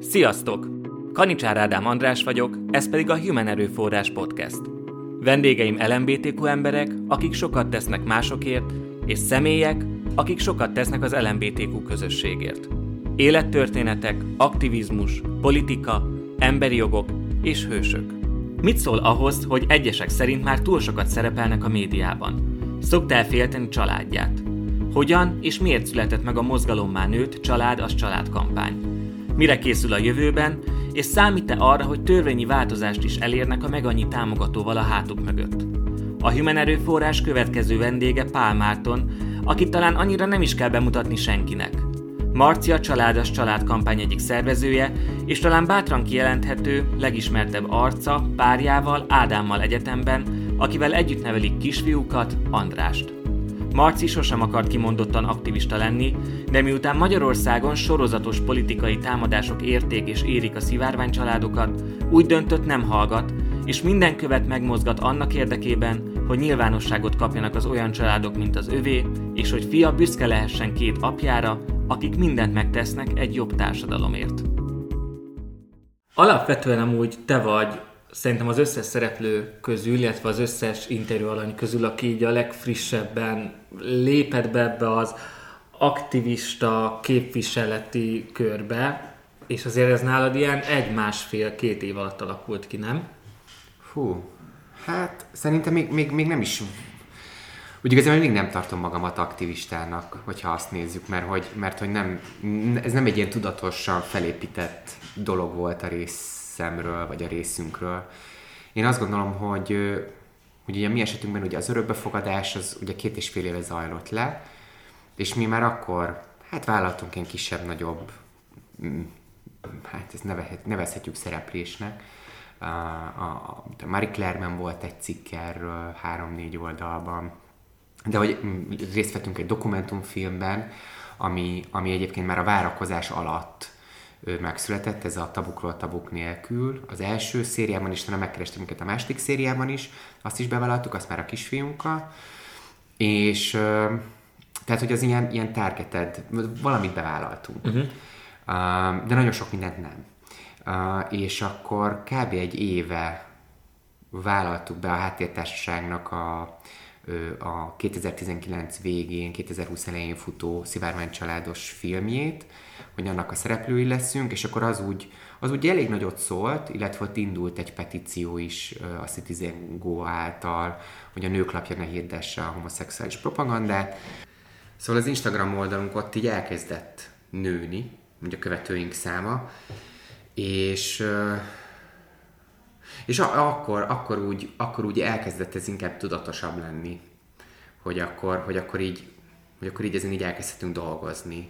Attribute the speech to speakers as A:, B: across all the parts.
A: Sziasztok! Kanicsár Ádám András vagyok, ez pedig a Human Erőforrás Podcast. Vendégeim LMBTQ emberek, akik sokat tesznek másokért, és személyek, akik sokat tesznek az LMBTQ közösségért. Élettörténetek, aktivizmus, politika, emberi jogok és hősök. Mit szól ahhoz, hogy egyesek szerint már túl sokat szerepelnek a médiában? Szoktál félteni családját? Hogyan és miért született meg a mozgalommá nőtt Család az család kampány? Mire készül a jövőben, és számít-e arra, hogy törvényi változást is elérnek a meg annyi támogatóval a hátuk mögött? A Human Erőforrás következő vendége Pál Márton, akit talán annyira nem is kell bemutatni senkinek. Marcia Családas családkampány egyik szervezője, és talán bátran kijelenthető, legismertebb arca párjával Ádámmal egyetemben, akivel együtt nevelik kisfiúkat, Andrást. Marci sosem akart kimondottan aktivista lenni, de miután Magyarországon sorozatos politikai támadások érték és érik a szivárvány családokat, úgy döntött nem hallgat, és minden követ megmozgat annak érdekében, hogy nyilvánosságot kapjanak az olyan családok, mint az övé, és hogy fia büszke lehessen két apjára, akik mindent megtesznek egy jobb társadalomért. Alapvetően amúgy te vagy szerintem az összes szereplő közül, illetve az összes interjú alany közül, aki így a legfrissebben lépett be ebbe az aktivista képviseleti körbe, és azért ez nálad ilyen egy-másfél-két év alatt alakult ki, nem?
B: Hú, hát szerintem még, még, még nem is úgy igazából még nem tartom magamat aktivistának, hogyha azt nézzük, mert hogy, mert hogy nem, ez nem egy ilyen tudatosan felépített dolog volt a részemről, vagy a részünkről. Én azt gondolom, hogy, hogy ugye mi esetünkben ugye az örökbefogadás az ugye két és fél éve zajlott le, és mi már akkor, hát vállaltunk ilyen kisebb-nagyobb, mm, hát ezt nevezhetjük szereplésnek. A, a, a Marie Claire-ben volt egy cikk erről három-négy oldalban, de hogy mm, részt vettünk egy dokumentumfilmben, ami, ami egyébként már a várakozás alatt megszületett, ez a Tabukról Tabuk nélkül. Az első szériában is, talán megkerestünk minket a második szériában is, azt is bevállaltuk, azt már a kisfiunkkal. És tehát, hogy az ilyen, ilyen targeted, valamit bevállaltunk. Uh-huh. De nagyon sok mindent nem. És akkor kb. egy éve vállaltuk be a háttértársaságnak a, a 2019 végén, 2020 elején futó Szivárvány családos filmjét, hogy annak a szereplői leszünk, és akkor az úgy, az úgy elég nagyot szólt, illetve ott indult egy petíció is a Citizen Go által, hogy a nőklapja ne hirdesse a homoszexuális propagandát. Szóval az Instagram oldalunk ott így elkezdett nőni, mondja a követőink száma, és és akkor, akkor, úgy, akkor úgy elkezdett ez inkább tudatosabb lenni, hogy akkor, hogy akkor így, hogy akkor így ezen így elkezdhetünk dolgozni.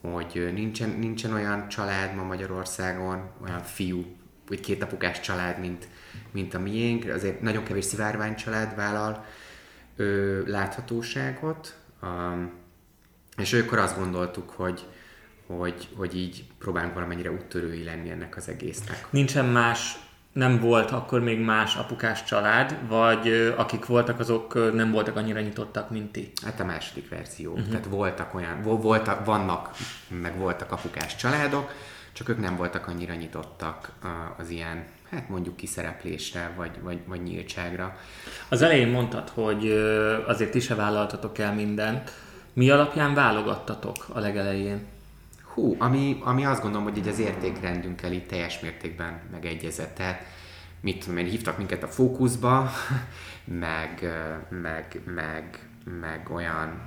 B: Hogy nincsen, nincsen olyan család ma Magyarországon, olyan fiú, vagy két apukás család, mint, mint a miénk. Azért nagyon kevés szivárvány család vállal ö, láthatóságot. Um, és olyankor azt gondoltuk, hogy, hogy, hogy így próbálunk valamennyire úttörői lenni ennek az egésznek.
A: Nincsen más nem volt akkor még más apukás család, vagy akik voltak, azok nem voltak annyira nyitottak, mint ti?
B: Hát a második verzió. Uh-huh. Tehát voltak olyan, voltak, vannak, meg voltak apukás családok, csak ők nem voltak annyira nyitottak az ilyen, hát mondjuk kiszereplésre, vagy, vagy, vagy nyíltságra.
A: Az elején mondtad, hogy azért ti se vállaltatok el mindent. Mi alapján válogattatok a legelején?
B: Hú, ami, ami azt gondolom, hogy így az értékrendünkkel itt teljes mértékben megegyezett. Tehát mit tudom én, hívtak minket a fókuszba, meg, meg, meg, meg olyan,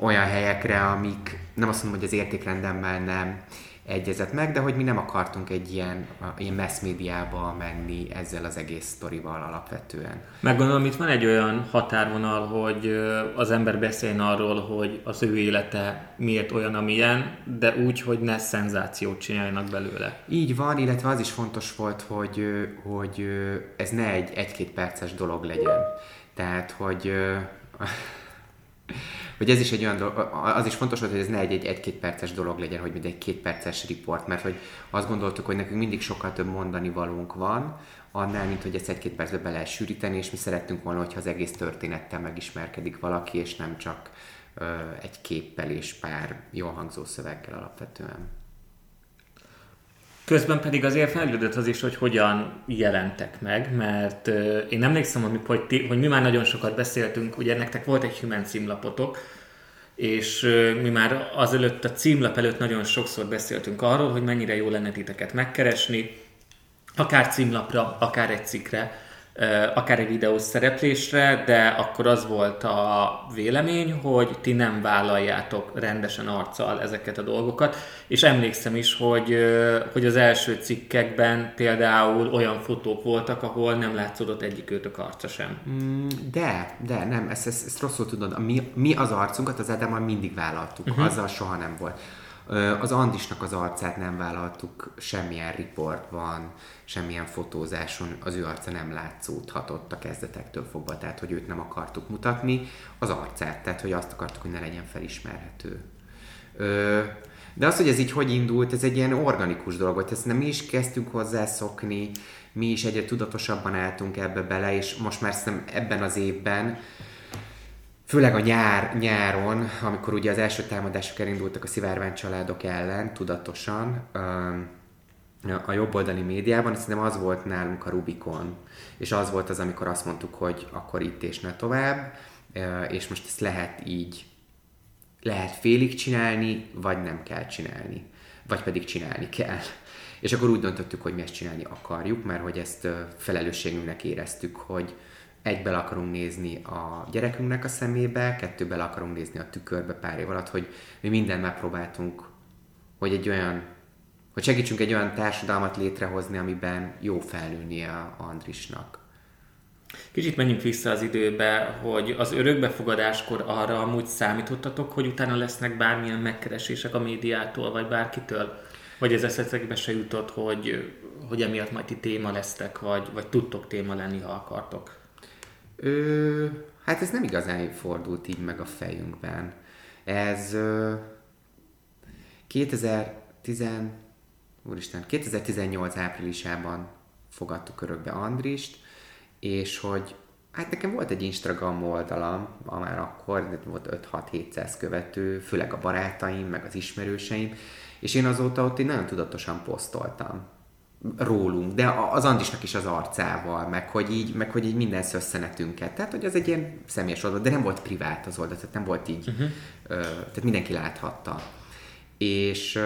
B: olyan helyekre, amik nem azt mondom, hogy az értékrendemmel nem egyezett meg, de hogy mi nem akartunk egy ilyen, ilyen mass médiába menni ezzel az egész sztorival alapvetően.
A: Meggondolom, itt van egy olyan határvonal, hogy az ember beszéljen arról, hogy az ő élete miért olyan, amilyen, de úgy, hogy ne szenzációt csináljanak belőle.
B: Így van, illetve az is fontos volt, hogy, hogy ez ne egy egy-két perces dolog legyen. Tehát, hogy hogy ez is egy olyan dolog, az is fontos volt, hogy ez ne egy, egy egy-két perces dolog legyen, hogy mindegy két perces riport, mert hogy azt gondoltuk, hogy nekünk mindig sokkal több mondani valónk van, annál, mint hogy ezt egy-két percbe be sűríteni, és mi szerettünk volna, hogyha az egész történettel megismerkedik valaki, és nem csak ö, egy képpel és pár jól hangzó szöveggel alapvetően.
A: Közben pedig azért fejlődött az is, hogy hogyan jelentek meg, mert uh, én emlékszem, hogy, hogy, ti, hogy mi már nagyon sokat beszéltünk, ugye nektek volt egy Human címlapotok, és uh, mi már azelőtt a címlap előtt nagyon sokszor beszéltünk arról, hogy mennyire jó lenne titeket megkeresni, akár címlapra, akár egy cikkre, akár egy videós szereplésre, de akkor az volt a vélemény, hogy ti nem vállaljátok rendesen arccal ezeket a dolgokat, és emlékszem is, hogy, hogy az első cikkekben például olyan fotók voltak, ahol nem látszódott egyik őtök arca sem.
B: Mm, de, de, nem, ezt, ezt, ezt rosszul tudod. Mi, mi az arcunkat az Edámmal mindig vállaltuk, uh-huh. azzal soha nem volt. Az Andisnak az arcát nem vállaltuk semmilyen riportban, semmilyen fotózáson, az ő arca nem látszódhatott a kezdetektől fogva, tehát hogy őt nem akartuk mutatni, az arcát, tehát hogy azt akartuk, hogy ne legyen felismerhető. De az, hogy ez így hogy indult, ez egy ilyen organikus dolog volt, ezt nem mi is kezdtünk hozzászokni, mi is egyre tudatosabban álltunk ebbe bele, és most már szerintem ebben az évben főleg a nyár, nyáron, amikor ugye az első támadások elindultak a szivárvány családok ellen, tudatosan, a jobboldali médiában, szerintem az volt nálunk a Rubikon, és az volt az, amikor azt mondtuk, hogy akkor itt és ne tovább, és most ezt lehet így, lehet félig csinálni, vagy nem kell csinálni, vagy pedig csinálni kell. És akkor úgy döntöttük, hogy mi ezt csinálni akarjuk, mert hogy ezt felelősségünknek éreztük, hogy, egybe akarunk nézni a gyerekünknek a szemébe, kettőbe akarunk nézni a tükörbe pár év alatt, hogy mi mindent megpróbáltunk, hogy egy olyan, hogy segítsünk egy olyan társadalmat létrehozni, amiben jó felnőni a Andrisnak.
A: Kicsit menjünk vissza az időbe, hogy az örökbefogadáskor arra amúgy számítottatok, hogy utána lesznek bármilyen megkeresések a médiától, vagy bárkitől? Vagy ez eszetekbe se jutott, hogy, hogy emiatt majd ti téma lesztek, vagy, vagy tudtok téma lenni, ha akartok?
B: Ö, hát ez nem igazán fordult így meg a fejünkben. Ez ö, 2010, úristen, 2018 áprilisában fogadtuk örökbe Andrist, és hogy hát nekem volt egy Instagram oldalam, már akkor volt 5-6-700 követő, főleg a barátaim, meg az ismerőseim, és én azóta ott én nagyon tudatosan posztoltam rólunk, de az Andisnak is az arcával, meg hogy így, meg hogy így minden szösszenetünket. Tehát, hogy az egy ilyen személyes oldal, de nem volt privát az oldal, tehát nem volt így, uh-huh. tehát mindenki láthatta. És,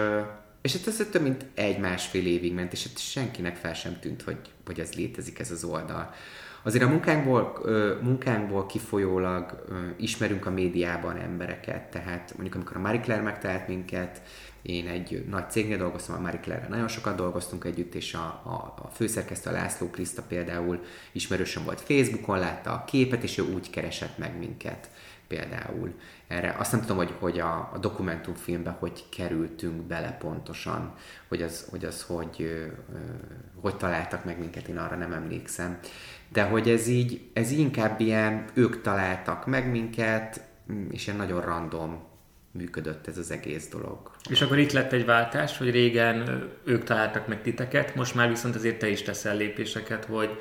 B: és hát ez több mint egy-másfél évig ment, és hát senkinek fel sem tűnt, hogy, hogy ez létezik, ez az oldal. Azért a munkánkból, munkánkból kifolyólag ismerünk a médiában embereket, tehát mondjuk amikor a Marie Claire megtalált minket, én egy nagy cégnél dolgoztam, a Marie claire nagyon sokat dolgoztunk együtt, és a, a, a főszerkesztő a László Kriszta például ismerősen volt Facebookon, látta a képet, és ő úgy keresett meg minket például erre. Azt nem tudom, hogy, hogy a, a dokumentumfilmbe hogy kerültünk bele pontosan, hogy az, hogy, az hogy, hogy találtak meg minket, én arra nem emlékszem. De hogy ez így, ez inkább ilyen, ők találtak meg minket, és ilyen nagyon random működött ez az egész dolog.
A: És akkor itt lett egy váltás, hogy régen ők találtak meg titeket, most már viszont azért te is teszel lépéseket, hogy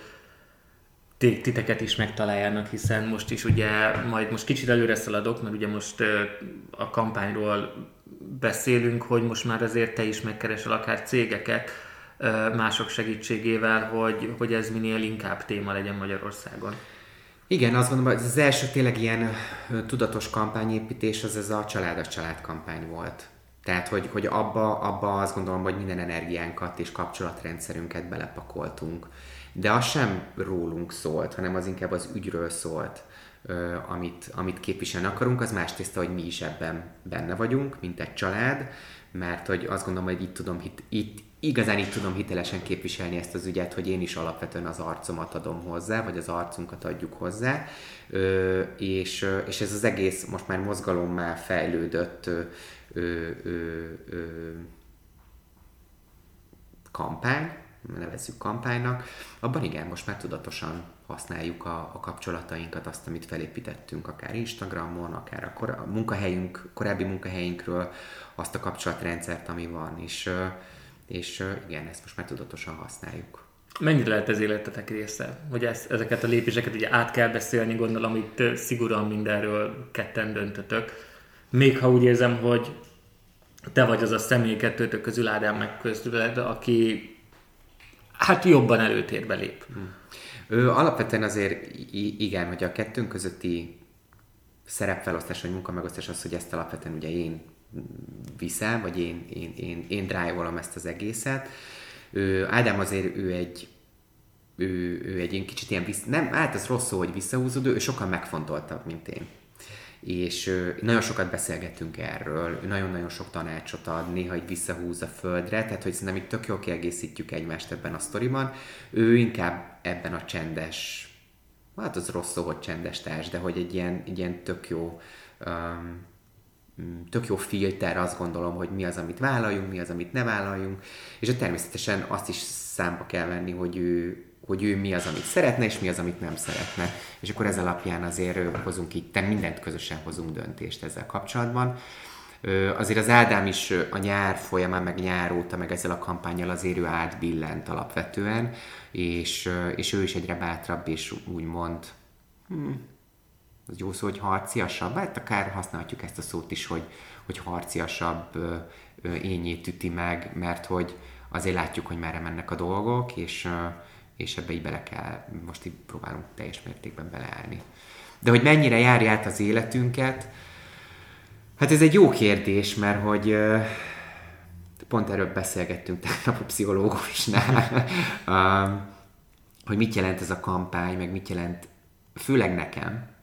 A: titeket is megtaláljanak, hiszen most is ugye, majd most kicsit előre szaladok, mert ugye most a kampányról beszélünk, hogy most már azért te is megkeresel akár cégeket mások segítségével, hogy, hogy ez minél inkább téma legyen Magyarországon.
B: Igen, azt gondolom, hogy az első tényleg ilyen tudatos kampányépítés az ez a családos család kampány volt. Tehát, hogy, hogy abba, abba azt gondolom, hogy minden energiánkat és kapcsolatrendszerünket belepakoltunk. De az sem rólunk szólt, hanem az inkább az ügyről szólt, amit, amit képviselni akarunk. Az más tiszta, hogy mi is ebben benne vagyunk, mint egy család, mert hogy azt gondolom, hogy itt tudom, itt, itt, igazán így tudom hitelesen képviselni ezt az ügyet, hogy én is alapvetően az arcomat adom hozzá, vagy az arcunkat adjuk hozzá, ö, és, és ez az egész most már mozgalommá fejlődött ö, ö, ö, ö, kampány, nevezzük kampánynak, abban igen, most már tudatosan használjuk a, a kapcsolatainkat, azt, amit felépítettünk, akár Instagramon, akár a, kor, a munkahelyünk, korábbi munkahelyünkről, azt a kapcsolatrendszert, ami van, és és igen, ezt most már tudatosan használjuk.
A: Mennyire lehet ez életetek része? Hogy ezt, ezeket a lépéseket ugye át kell beszélni, gondolom itt szigorúan mindenről ketten döntötök. Még ha úgy érzem, hogy te vagy az a személy kettőtök közül, Ádám meg közüled, aki hát jobban előtérbe lép.
B: Ő, alapvetően azért igen, hogy a kettőnk közötti szerepfelosztás vagy munkamegosztás az, hogy ezt alapvetően ugye én viszem, vagy én, én, én, én drive ezt az egészet. Ő, Ádám azért ő egy ő, ő egy ilyen kicsit ilyen, vissz, nem, hát ez rossz szó, hogy visszahúzódó, ő sokkal megfontoltabb, mint én. És nagyon sokat beszélgettünk erről, nagyon-nagyon sok tanácsot ad, néha így visszahúz a földre, tehát hogy szerintem itt tök jól kiegészítjük egymást ebben a sztoriban. Ő inkább ebben a csendes, hát az rossz szó, hogy csendes társ, de hogy egy ilyen, egy ilyen tök jó um, tök jó filter, azt gondolom, hogy mi az, amit vállaljunk, mi az, amit ne vállaljunk, és természetesen azt is számba kell venni, hogy ő, hogy ő mi az, amit szeretne, és mi az, amit nem szeretne. És akkor ez alapján azért hozunk te mindent közösen hozunk döntést ezzel kapcsolatban. Azért az Ádám is a nyár folyamán, meg nyár óta, meg ezzel a kampányjal azért ő átbillent alapvetően, és, és ő is egyre bátrabb, és úgymond, hm, az jó szó, hogy harciasabb, hát akár használhatjuk ezt a szót is, hogy, hogy harciasabb ényét üti meg, mert hogy azért látjuk, hogy merre mennek a dolgok, és, és ebbe így bele kell, most így próbálunk teljes mértékben beleállni. De hogy mennyire járja át az életünket, hát ez egy jó kérdés, mert hogy pont erről beszélgettünk tegnap a pszichológusnál, hogy mit jelent ez a kampány, meg mit jelent, főleg nekem,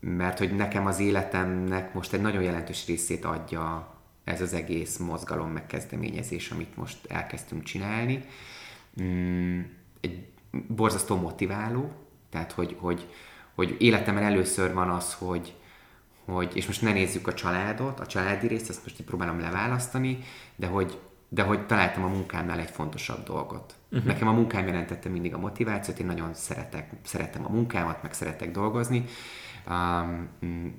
B: mert hogy nekem az életemnek most egy nagyon jelentős részét adja ez az egész mozgalom megkezdeményezés, amit most elkezdtünk csinálni. Mm, egy borzasztó motiváló, tehát hogy, hogy, hogy életemben először van az, hogy, hogy, és most ne nézzük a családot, a családi részt, ezt most így próbálom leválasztani, de hogy, de hogy találtam a munkámnál egy fontosabb dolgot. Uh-huh. Nekem a munkám jelentette mindig a motivációt, én nagyon szeretek, szeretem a munkámat, meg szeretek dolgozni,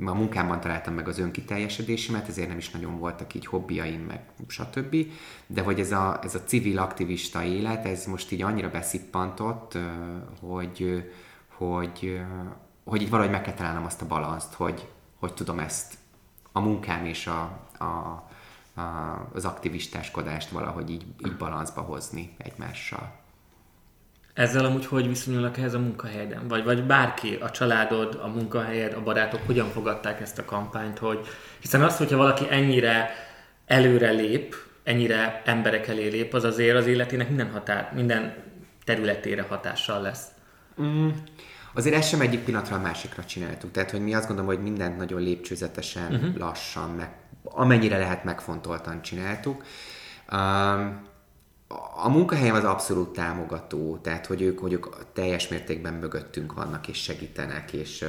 B: a munkámban találtam meg az önkiteljesedésemet, ezért nem is nagyon voltak így hobbiaim, meg stb. De hogy ez a, ez a civil aktivista élet, ez most így annyira beszippantott, hogy, hogy, hogy így valahogy meg kell találnom azt a balanszt, hogy, hogy tudom ezt a munkám és a, a, a, az aktivistáskodást valahogy így, így balanszba hozni egymással.
A: Ezzel amúgy hogy viszonyulnak ehhez a munkahelyeden? Vagy, vagy bárki, a családod, a munkahelyed, a barátok hogyan fogadták ezt a kampányt? Hogy, hiszen azt, hogyha valaki ennyire előre lép, ennyire emberek elé lép, az azért az életének minden, határ, minden területére hatással lesz.
B: Mm. Azért ezt sem egyik pillanatra a másikra csináltuk. Tehát, hogy mi azt gondolom, hogy mindent nagyon lépcsőzetesen, uh-huh. lassan, meg amennyire lehet megfontoltan csináltuk. A munkahelyem az abszolút támogató, tehát hogy ők, hogy ők teljes mértékben mögöttünk vannak és segítenek, és,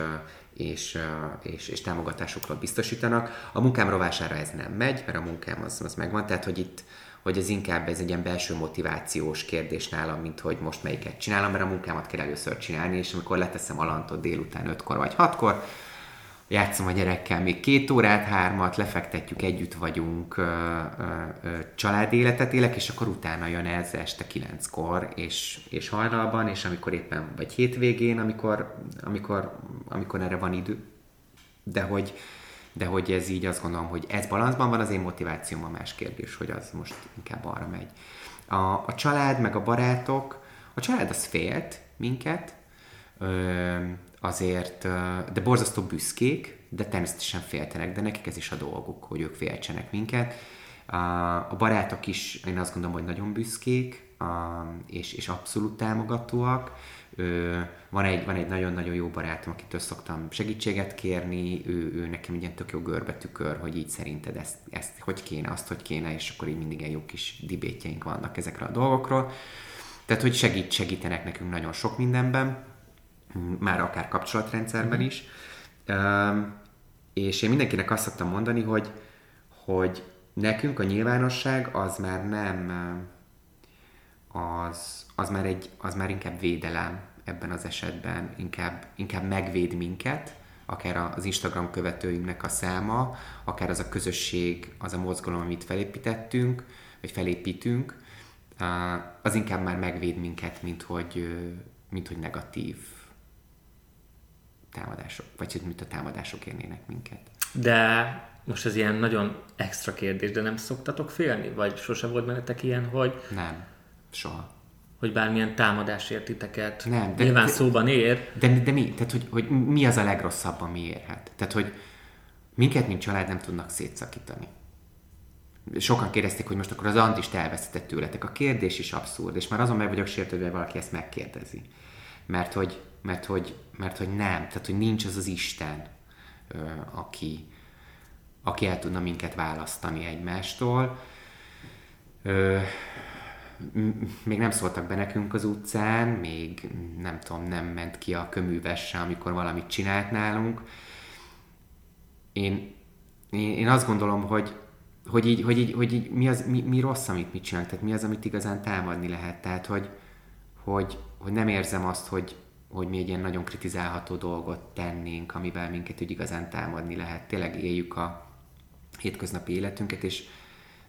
B: és, és, és támogatásokról biztosítanak. A munkám rovására ez nem megy, mert a munkám az, az megvan, tehát hogy itt hogy ez inkább ez egy ilyen belső motivációs kérdés nálam, mint hogy most melyiket csinálom, mert a munkámat kell először csaláni, és amikor leteszem alantot délután ötkor vagy hatkor, játszom a gyerekkel még két órát, hármat, lefektetjük, együtt vagyunk, családi életet élek, és akkor utána jön ez este kilenckor, és, és hajnalban, és amikor éppen, vagy hétvégén, amikor, amikor, amikor erre van idő. De hogy, de hogy ez így azt gondolom, hogy ez balanszban van, az én motivációm a más kérdés, hogy az most inkább arra megy. A, a család, meg a barátok, a család az félt minket, ö, azért, de borzasztó büszkék, de természetesen féltenek, de nekik ez is a dolguk, hogy ők féltsenek minket. A barátok is, én azt gondolom, hogy nagyon büszkék, és, és abszolút támogatóak. Van egy, van egy nagyon-nagyon jó barátom, akitől szoktam segítséget kérni, ő, ő nekem egy ilyen tök jó görbetükör, hogy így szerinted ezt, ezt hogy kéne, azt hogy kéne, és akkor így mindig ilyen jó kis dibétjeink vannak ezekről a dolgokról. Tehát, hogy segít, segítenek nekünk nagyon sok mindenben már akár kapcsolatrendszerben is. És én mindenkinek azt szoktam mondani, hogy, hogy nekünk a nyilvánosság az már nem, az, az, már, egy, az már inkább védelem ebben az esetben, inkább, inkább megvéd minket, akár az Instagram követőinknek a száma, akár az a közösség, az a mozgalom, amit felépítettünk, vagy felépítünk, az inkább már megvéd minket, mint hogy, mint hogy negatív támadások, vagy mint a támadások érnének minket.
A: De Most ez ilyen nagyon extra kérdés, de nem szoktatok félni? Vagy sose volt bennetek ilyen, hogy...
B: Nem, soha.
A: Hogy bármilyen támadás értiteket.
B: Nem, de-
A: Nyilván
B: de-
A: szóban ér.
B: De, de mi? Tehát, hogy, hogy mi az a legrosszabb, ami érhet? Tehát, hogy minket, mint család nem tudnak szétszakítani. Sokan kérdezték, hogy most akkor az Antist elveszített tőletek. A kérdés is abszurd, és már azon meg vagyok sértődve, hogy valaki ezt megkérdezi. Mert hogy, mert hogy, mert hogy nem, tehát hogy nincs az az Isten, aki, aki el tudna minket választani egymástól. Ö, még nem szóltak be nekünk az utcán, még nem tudom, nem ment ki a köműves se, amikor valamit csinált nálunk. Én, én, én azt gondolom, hogy, hogy, így, hogy, így, hogy így mi, az, mi, mi rossz, amit mit csinálunk, tehát mi az, amit igazán támadni lehet. Tehát, hogy, hogy, hogy nem érzem azt, hogy, hogy mi egy ilyen nagyon kritizálható dolgot tennénk, amivel minket úgy igazán támadni lehet. Tényleg éljük a hétköznapi életünket, és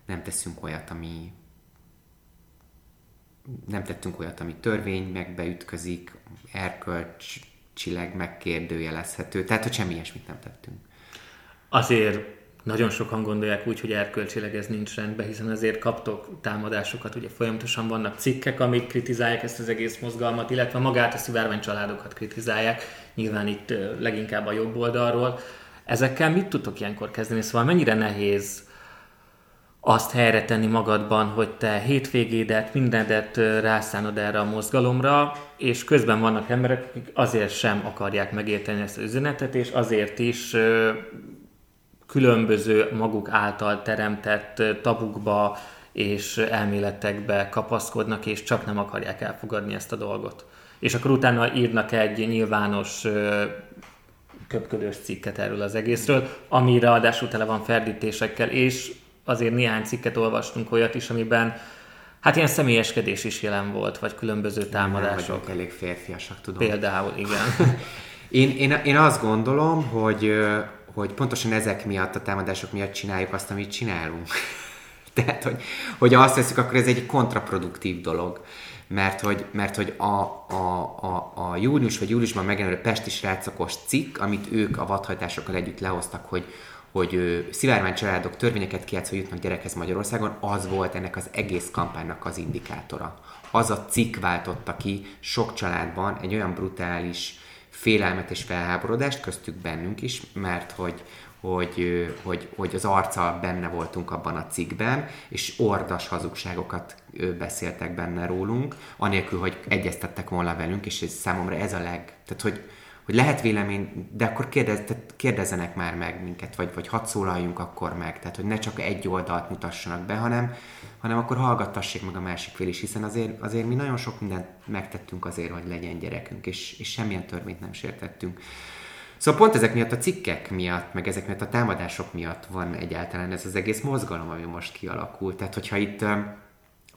B: nem teszünk olyat, ami, nem tettünk olyat, ami törvény megbeütközik, erkölcsileg megkérdőjelezhető. Tehát, hogy semmi ilyesmit nem tettünk.
A: Azért nagyon sokan gondolják úgy, hogy erkölcsileg ez nincs rendben, hiszen azért kaptok támadásokat, ugye folyamatosan vannak cikkek, amik kritizálják ezt az egész mozgalmat, illetve magát a szivárvány családokat kritizálják, nyilván itt leginkább a jobb oldalról. Ezekkel mit tudtok ilyenkor kezdeni? Szóval mennyire nehéz azt helyre tenni magadban, hogy te hétvégédet, mindenedet rászánod erre a mozgalomra, és közben vannak emberek, akik azért sem akarják megérteni ezt az üzenetet, és azért is különböző maguk által teremtett tabukba és elméletekbe kapaszkodnak, és csak nem akarják elfogadni ezt a dolgot. És akkor utána írnak egy nyilvános köpködős cikket erről az egészről, ami ráadásul tele van ferdítésekkel, és azért néhány cikket olvastunk olyat is, amiben hát ilyen személyeskedés is jelen volt, vagy különböző
B: Nem
A: támadások.
B: vagyunk elég férfiasak, tudom.
A: Például, igen.
B: Én, én, én azt gondolom, hogy, hogy pontosan ezek miatt, a támadások miatt csináljuk azt, amit csinálunk. Tehát, hogy, hogy azt veszük, akkor ez egy kontraproduktív dolog. Mert hogy, mert hogy a, a, a, a június vagy júliusban megjelenő Pesti srácokos cikk, amit ők a vadhajtásokkal együtt lehoztak, hogy, hogy szivárvány családok törvényeket kijátszva jutnak gyerekhez Magyarországon, az volt ennek az egész kampánynak az indikátora. Az a cikk váltotta ki sok családban egy olyan brutális félelmet és felháborodást, köztük bennünk is, mert hogy, hogy, hogy, hogy az arccal benne voltunk abban a cikkben, és ordas hazugságokat beszéltek benne rólunk, anélkül, hogy egyeztettek volna velünk, és ez számomra ez a leg... Tehát, hogy, hogy lehet vélemény, de akkor kérdez, tehát kérdezzenek már meg minket, vagy, vagy hadd szólaljunk akkor meg, tehát hogy ne csak egy oldalt mutassanak be, hanem, hanem akkor hallgattassék meg a másik fél is, hiszen azért, azért mi nagyon sok mindent megtettünk azért, hogy legyen gyerekünk, és, és semmilyen törvényt nem sértettünk. Szóval pont ezek miatt a cikkek miatt, meg ezek miatt a támadások miatt van egyáltalán ez az egész mozgalom, ami most kialakult. Tehát, hogyha itt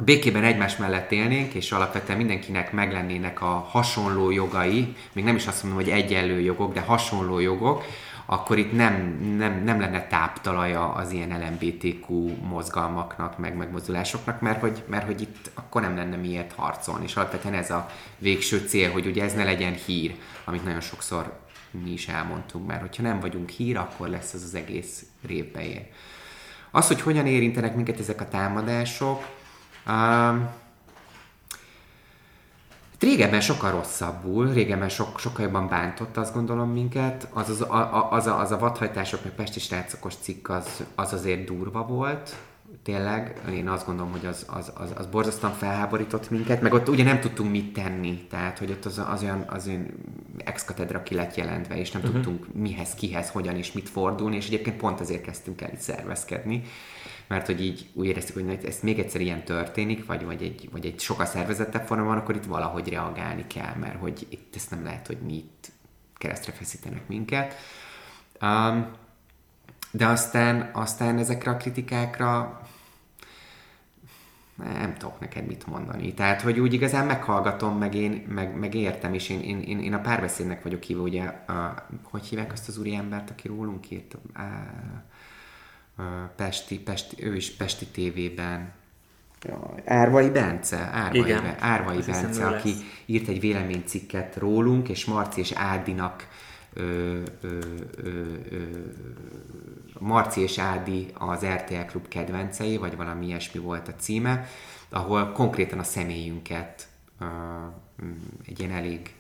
B: békében egymás mellett élnénk, és alapvetően mindenkinek meglennének a hasonló jogai, még nem is azt mondom, hogy egyenlő jogok, de hasonló jogok, akkor itt nem, nem, nem lenne táptalaja az ilyen LMBTQ mozgalmaknak, meg megmozdulásoknak, mert hogy, mert hogy itt akkor nem lenne miért harcolni. És alapvetően ez a végső cél, hogy ugye ez ne legyen hír, amit nagyon sokszor mi is elmondtunk, mert hogyha nem vagyunk hír, akkor lesz ez az egész révbe ér. Az, hogy hogyan érintenek minket ezek a támadások, um, Régebben sokkal rosszabbul, régebben sok, sokkal jobban bántott, azt gondolom minket. Az, az, a, a- az, a, az a vadhajtások, meg pesti srácokos cikk az, az azért durva volt. Tényleg, én azt gondolom, hogy az, az, az, az borzasztóan felháborított minket, meg ott ugye nem tudtunk mit tenni, tehát hogy ott az, az olyan, az olyan ex-katedra ki lett jelentve, és nem uh-huh. tudtunk mihez, kihez, hogyan és mit fordulni, és egyébként pont azért kezdtünk el itt szervezkedni, mert hogy így úgy éreztük, hogy ez még egyszer ilyen történik, vagy, vagy, egy, vagy egy sokkal szervezettebb formában, akkor itt valahogy reagálni kell, mert hogy itt ezt nem lehet, hogy mi itt keresztre feszítenek minket. Um, de aztán, aztán ezekre a kritikákra nem tudok neked mit mondani. Tehát, hogy úgy igazán meghallgatom, meg én, meg, meg értem, és én, én, én, a párbeszédnek vagyok hívva, ugye, a, hogy hívják azt az úriembert, aki rólunk írt? A Pesti, Pesti, ő is Pesti tévében. Árvai Bence, Árvai,
A: Igen,
B: Be, Árvai Bence, aki
A: lesz.
B: írt egy véleménycikket rólunk, és Marci és Ádinak ö, ö, ö, ö, Marci és Ádi az RTL Klub kedvencei, vagy valami ilyesmi volt a címe, ahol konkrétan a személyünket ö, egy ilyen elég,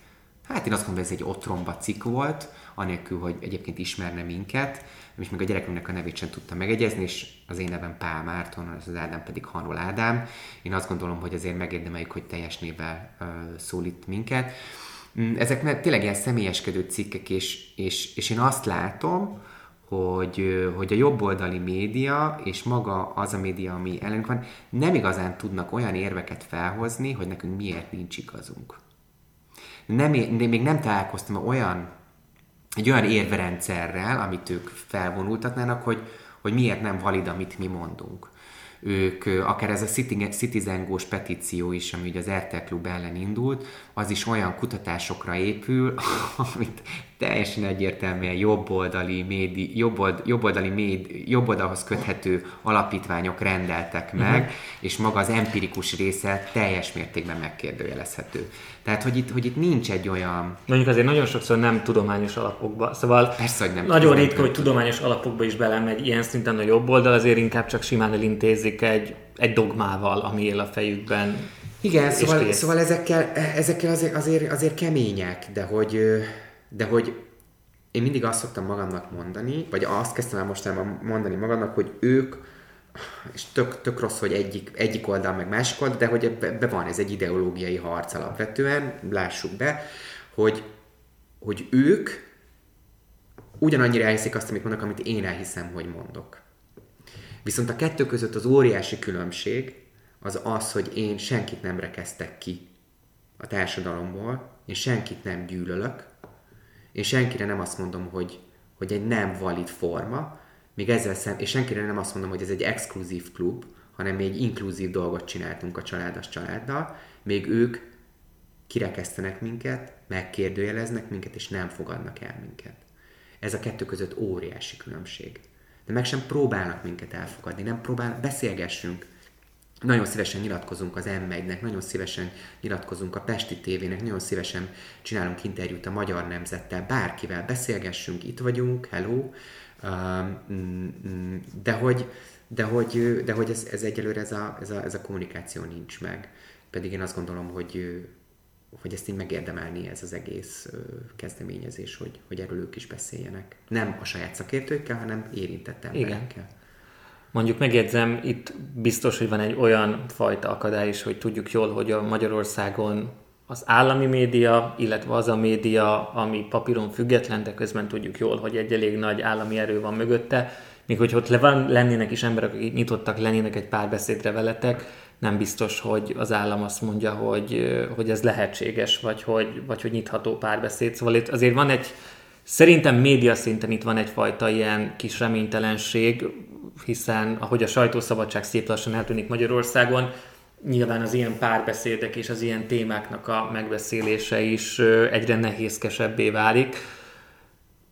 B: hát én azt gondolom, hogy ez egy otromba cikk volt, anélkül, hogy egyébként ismerne minket, és még a gyerekünknek a nevét sem tudta megegyezni, és az én nevem Pál Márton, az Ádám pedig Hanol Ádám. Én azt gondolom, hogy azért megérdemeljük, hogy teljes névvel szólít minket. Mm, ezek tényleg ilyen személyeskedő cikkek, és, és, és én azt látom, hogy, hogy a jobboldali média és maga az a média, ami ellenünk van, nem igazán tudnak olyan érveket felhozni, hogy nekünk miért nincs igazunk. Nem, még nem találkoztam olyan egy olyan érverendszerrel, amit ők felvonultatnának, hogy, hogy miért nem valid, amit mi mondunk. Ők, akár ez a Citizen Go petíció is, ami ugye az RTL Klub ellen indult, az is olyan kutatásokra épül, amit teljesen egyértelműen jobboldali, médi, jobbold, jobboldali méd, jobboldalhoz köthető alapítványok rendeltek meg, uh-huh. és maga az empirikus része teljes mértékben megkérdőjelezhető. Tehát, hogy itt, hogy itt nincs egy olyan...
A: Mondjuk azért nagyon sokszor nem tudományos alapokba. Szóval
B: Persze, hogy nem
A: nagyon ritka, hogy tudományos alapokba is belemegy ilyen szinten a jobb oldal, azért inkább csak simán elintézik egy, egy dogmával, ami él a fejükben.
B: Igen, szóval, szóval ezekkel, ezekkel azért, azért, azért kemények, de hogy, de hogy én mindig azt szoktam magamnak mondani, vagy azt kezdtem el mostanában mondani magamnak, hogy ők és tök, tök rossz, hogy egyik, egyik oldal meg másik oldal, de hogy ebbe van, ez egy ideológiai harc alapvetően, lássuk be, hogy, hogy ők ugyanannyira elhiszik azt, amit mondok, amit én elhiszem, hogy mondok. Viszont a kettő között az óriási különbség az az, hogy én senkit nem rekeztek ki a társadalomból, én senkit nem gyűlölök, én senkire nem azt mondom, hogy, hogy egy nem valid forma, még ezzel szem, és senkire nem azt mondom, hogy ez egy exkluzív klub, hanem egy inkluzív dolgot csináltunk a családas családdal, még ők kirekesztenek minket, megkérdőjeleznek minket, és nem fogadnak el minket. Ez a kettő között óriási különbség. De meg sem próbálnak minket elfogadni, nem próbál, beszélgessünk. Nagyon szívesen nyilatkozunk az m nagyon szívesen nyilatkozunk a Pesti tévének, nagyon szívesen csinálunk interjút a Magyar Nemzettel, bárkivel beszélgessünk, itt vagyunk, hello, de hogy, de hogy, de hogy ez, ez egyelőre ez a, ez, a, ez a kommunikáció nincs meg. Pedig én azt gondolom, hogy, hogy ezt így megérdemelni ez az egész kezdeményezés, hogy, hogy erről ők is beszéljenek. Nem a saját szakértőkkel, hanem érintett emberekkel. Igen.
A: Mondjuk megjegyzem, itt biztos, hogy van egy olyan fajta akadály is, hogy tudjuk jól, hogy a Magyarországon az állami média, illetve az a média, ami papíron független, de közben tudjuk jól, hogy egy elég nagy állami erő van mögötte, még hogy ott lennének is emberek, akik nyitottak lennének egy párbeszédre veletek, nem biztos, hogy az állam azt mondja, hogy, hogy ez lehetséges, vagy hogy, vagy hogy nyitható párbeszéd. Szóval itt azért van egy, szerintem média szinten itt van egyfajta ilyen kis reménytelenség, hiszen ahogy a sajtószabadság szép lassan eltűnik Magyarországon, nyilván az ilyen párbeszédek és az ilyen témáknak a megbeszélése is egyre nehézkesebbé válik.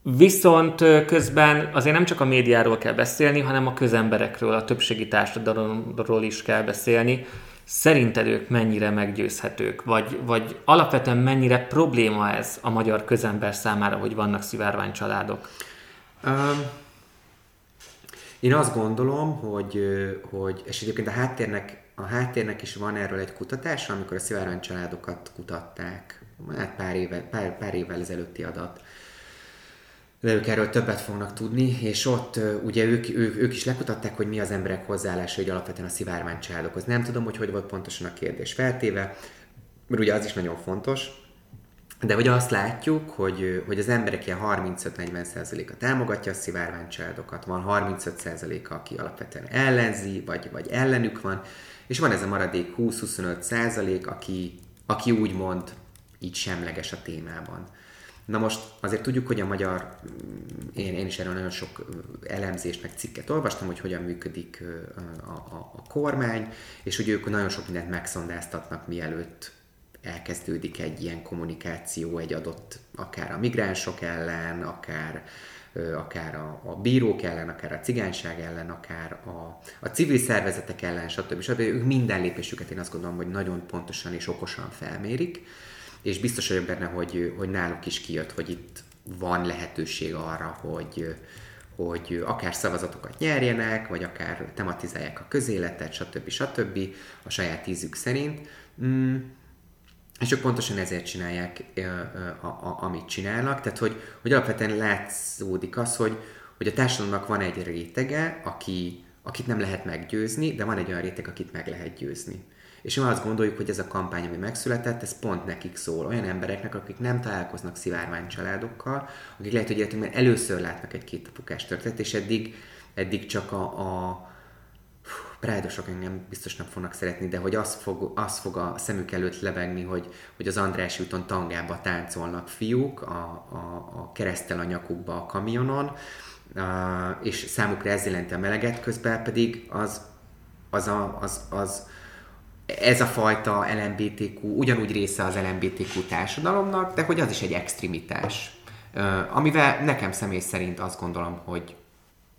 A: Viszont közben azért nem csak a médiáról kell beszélni, hanem a közemberekről, a többségi társadalomról is kell beszélni. Szerinted ők mennyire meggyőzhetők, vagy, vagy alapvetően mennyire probléma ez a magyar közember számára, hogy vannak szivárványcsaládok? Um,
B: én azt gondolom, hogy, hogy és egyébként a háttérnek a háttérnek is van erről egy kutatása, amikor a szivárvány családokat kutatták, hát pár, éve, pár, pár évvel ezelőtti adat. De ők erről többet fognak tudni, és ott ugye ők, ők, ők is lekutatták, hogy mi az emberek hozzáállása, hogy alapvetően a szivárvány családokhoz. Nem tudom, hogy hogy volt pontosan a kérdés feltéve, mert ugye az is nagyon fontos, de hogy azt látjuk, hogy, hogy az emberek ilyen 35-40%-a támogatja a szivárvány családokat, van 35%-a, aki alapvetően ellenzi, vagy, vagy ellenük van, és van ez a maradék 20-25 százalék, aki, aki úgymond így semleges a témában. Na most azért tudjuk, hogy a magyar, én, én is erről nagyon sok elemzést, meg cikket olvastam, hogy hogyan működik a, a, a kormány, és hogy ők nagyon sok mindent megszondáztatnak, mielőtt elkezdődik egy ilyen kommunikáció egy adott, akár a migránsok ellen, akár akár a, a bírók ellen, akár a cigányság ellen, akár a, a civil szervezetek ellen, stb. stb. Ők minden lépésüket én azt gondolom, hogy nagyon pontosan és okosan felmérik, és biztos vagyok benne, hogy, hogy náluk is kijött, hogy itt van lehetőség arra, hogy, hogy akár szavazatokat nyerjenek, vagy akár tematizálják a közéletet, stb. stb. a saját ízük szerint. Mm, és ők pontosan ezért csinálják, a, a, amit csinálnak, tehát hogy, hogy alapvetően látszódik az, hogy, hogy a társadalomnak van egy rétege, aki, akit nem lehet meggyőzni, de van egy olyan réteg, akit meg lehet győzni. És mi azt gondoljuk, hogy ez a kampány, ami megszületett, ez pont nekik szól. Olyan embereknek, akik nem találkoznak szivárvány családokkal, akik lehet, hogy életünkben először látnak egy két apukás történet, és eddig, eddig csak a, a Prájdosok engem biztos nem fognak szeretni, de hogy az fog, az fog a szemük előtt lebegni, hogy, hogy az András úton tangába táncolnak fiúk, a, a, a keresztel a nyakukba a kamionon, és számukra ez jelenti a meleget, közben pedig az, az, a, az, az, ez a fajta LMBTQ ugyanúgy része az LMBTQ társadalomnak, de hogy az is egy extremitás. Amivel nekem személy szerint azt gondolom, hogy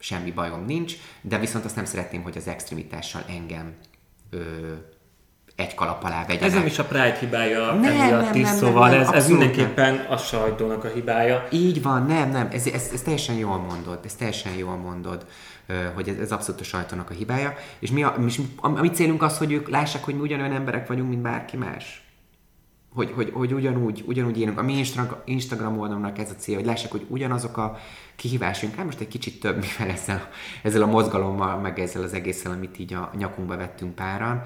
B: semmi bajom nincs, de viszont azt nem szeretném, hogy az extremitással engem ö, egy kalap alá vegyenek.
A: Ez nem is a Pride hibája nem, emiatt nem, is, nem, szóval nem, nem, ez, ez mindenképpen nem. a sajtónak a hibája.
B: Így van, nem, nem, ez, ez, ez teljesen jól mondod, ez teljesen jól mondod, hogy ez, ez abszolút a sajtónak a hibája, és mi a, és a, a mi célunk az, hogy ők lássák, hogy mi ugyanolyan emberek vagyunk, mint bárki más. Hogy, hogy, hogy ugyanúgy, ugyanúgy élünk. A mi Instagram, Instagram oldalomnak ez a cél, hogy lássák, hogy ugyanazok a kihívásunk, hát most egy kicsit több, mivel ezzel, ezzel a mozgalommal, meg ezzel az egésszel, amit így a nyakunkba vettünk páran,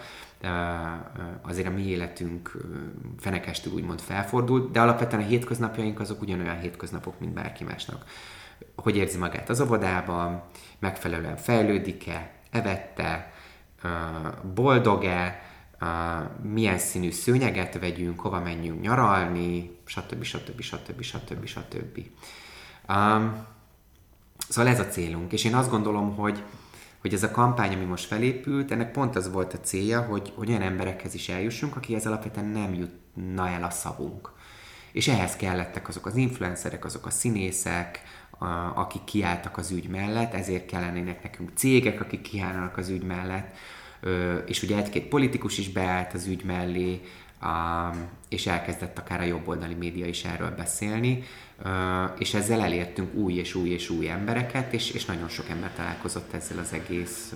B: azért a mi életünk fenekestül úgymond felfordult, de alapvetően a hétköznapjaink azok ugyanolyan hétköznapok, mint bárki másnak. Hogy érzi magát az óvodában, megfelelően fejlődik-e, evette, boldog-e, milyen színű szőnyeget vegyünk, hova menjünk nyaralni, stb. stb. stb. stb. stb. Um, Szóval ez a célunk, és én azt gondolom, hogy, hogy ez a kampány, ami most felépült, ennek pont az volt a célja, hogy, hogy olyan emberekhez is eljussunk, akihez alapvetően nem jutna el a szavunk. És ehhez kellettek azok az influencerek, azok a színészek, a, akik kiálltak az ügy mellett, ezért kellenének nekünk cégek, akik kiállnak az ügy mellett, és ugye egy-két politikus is beállt az ügy mellé, és elkezdett akár a jobboldali média is erről beszélni, és ezzel elértünk új és új és új embereket, és, és nagyon sok ember találkozott ezzel az egész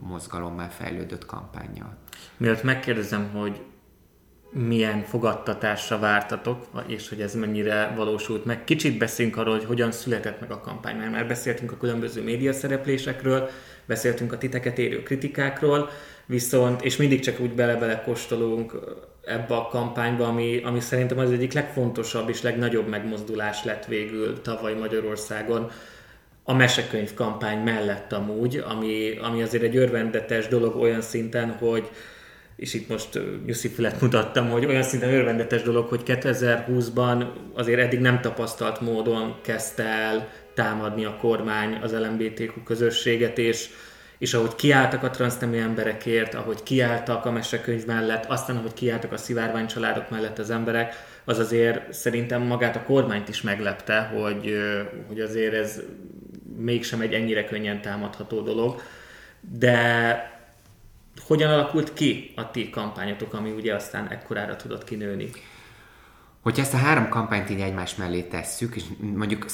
B: mozgalommal fejlődött kampányjal.
A: Mielőtt megkérdezem, hogy milyen fogadtatásra vártatok, és hogy ez mennyire valósult meg. Kicsit beszélünk arról, hogy hogyan született meg a kampány, mert már beszéltünk a különböző média szereplésekről, beszéltünk a titeket érő kritikákról, viszont, és mindig csak úgy bele-bele kóstolunk ebbe a kampányba, ami, ami szerintem az egyik legfontosabb és legnagyobb megmozdulás lett végül tavaly Magyarországon, a mesekönyv kampány mellett amúgy, ami, ami azért egy örvendetes dolog olyan szinten, hogy és itt most Nyuszi Fület mutattam, hogy olyan szinten örvendetes dolog, hogy 2020-ban azért eddig nem tapasztalt módon kezdte el támadni a kormány az LMBTQ közösséget, és és ahogy kiálltak a transznemű emberekért, ahogy kiálltak a mesekönyv mellett, aztán ahogy kiálltak a szivárvány családok mellett az emberek, az azért szerintem magát a kormányt is meglepte, hogy, hogy azért ez mégsem egy ennyire könnyen támadható dolog. De hogyan alakult ki a ti kampányotok, ami ugye aztán ekkorára tudott kinőni?
B: Hogyha ezt a három kampányt így egymás mellé tesszük, és mondjuk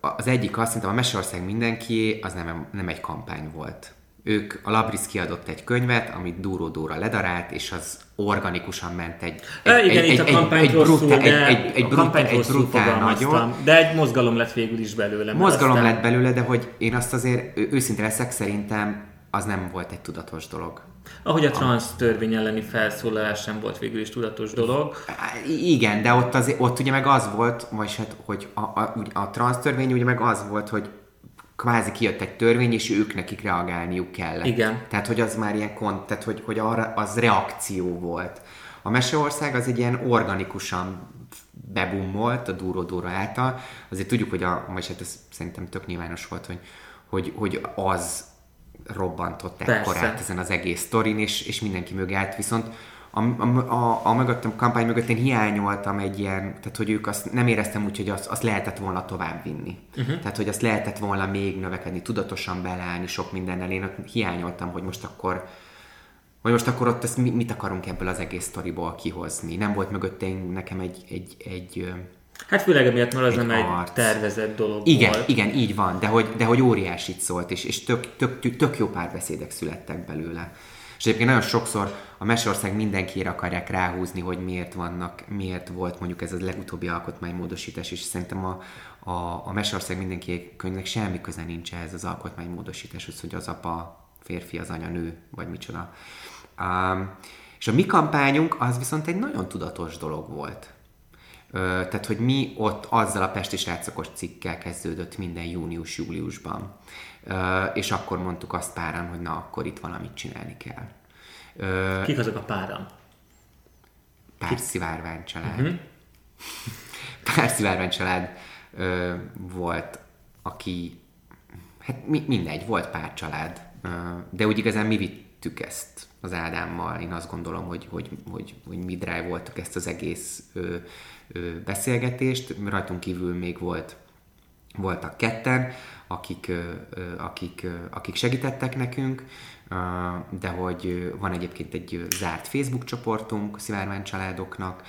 B: az egyik azt szerintem a Meseország mindenki, az nem, nem egy kampány volt ők, a Labris kiadott egy könyvet, amit Dúró Dóra ledarált, és az organikusan ment egy,
A: egy, e, igen, egy, itt a kampány egy, rosszul, brutál, de egy, egy, egy, brutál, egy brutál nagyon. De egy mozgalom lett végül is belőle.
B: Mozgalom aztán... lett belőle, de hogy én azt azért őszinte leszek, szerintem az nem volt egy tudatos dolog.
A: Ahogy a transz törvény elleni felszólalás sem volt végül is tudatos dolog.
B: Igen, de ott, azért, ott ugye meg az volt, vagy hát, hogy a, a, a transz törvény ugye meg az volt, hogy kvázi kijött egy törvény, és ők nekik reagálniuk kellett.
A: Igen.
B: Tehát, hogy az már ilyen kont, tehát, hogy, hogy arra, az reakció volt. A Meseország az egy ilyen organikusan bebummolt a Dúró Dóra által. Azért tudjuk, hogy a, vagy hát ez szerintem tök nyilvános volt, hogy, hogy, hogy az robbantott ekkorát ezen az egész sztorin, és, és mindenki mögé állt. Viszont a, a, a, a, mögött, a kampány mögött én hiányoltam egy ilyen, tehát hogy ők azt nem éreztem úgy, hogy azt, azt lehetett volna tovább vinni. Uh-huh. Tehát, hogy azt lehetett volna még növekedni, tudatosan beleállni sok mindennel. Én hiányoltam, hogy most akkor hogy most akkor ott ezt mit akarunk ebből az egész sztoriból kihozni. Nem volt mögötte nekem egy, egy, egy,
A: Hát főleg emiatt, mert az
B: Egy
A: nem egy tervezett dolog
B: Igen,
A: volt.
B: igen, így van, de hogy, de hogy óriásit szólt, és, és tök, tök, tök jó párbeszédek születtek belőle. És egyébként nagyon sokszor a Mesország mindenkire akarják ráhúzni, hogy miért vannak, miért volt mondjuk ez a legutóbbi alkotmánymódosítás, és szerintem a, a, a Mesország mindenki könyvnek semmi köze nincs ehhez az alkotmánymódosításhoz, hogy az apa férfi, az anya nő, vagy micsoda. Um, és a mi kampányunk az viszont egy nagyon tudatos dolog volt. Tehát, hogy mi ott azzal a Pesti srácokos cikkkel kezdődött minden június-júliusban. És akkor mondtuk azt páran, hogy na, akkor itt valamit csinálni kell.
A: Kik azok a páran?
B: pár szivárvány család. Uh-huh. Pár szivárvány család ö, volt, aki, hát mi, mindegy, volt pár család, ö, de úgy igazán mi vittük ezt az Ádámmal. Én azt gondolom, hogy, hogy, hogy, hogy mi drive voltuk ezt az egész ö, beszélgetést. Rajtunk kívül még volt voltak ketten, akik, akik, akik segítettek nekünk, de hogy van egyébként egy zárt Facebook csoportunk Szivárvány családoknak,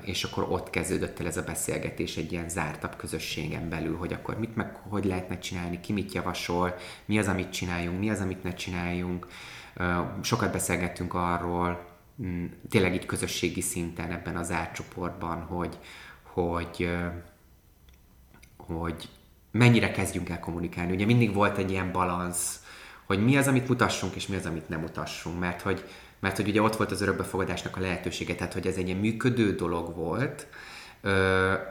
B: és akkor ott kezdődött el ez a beszélgetés egy ilyen zártabb közösségen belül, hogy akkor mit meg hogy lehetne csinálni, ki mit javasol, mi az, amit csináljunk, mi az, amit ne csináljunk. Sokat beszélgettünk arról, tényleg így közösségi szinten ebben a zárt csoportban, hogy, hogy hogy mennyire kezdjünk el kommunikálni. Ugye mindig volt egy ilyen balansz, hogy mi az, amit mutassunk, és mi az, amit nem mutassunk, mert hogy, mert hogy ugye ott volt az örökbefogadásnak a lehetősége, tehát hogy ez egy ilyen működő dolog volt,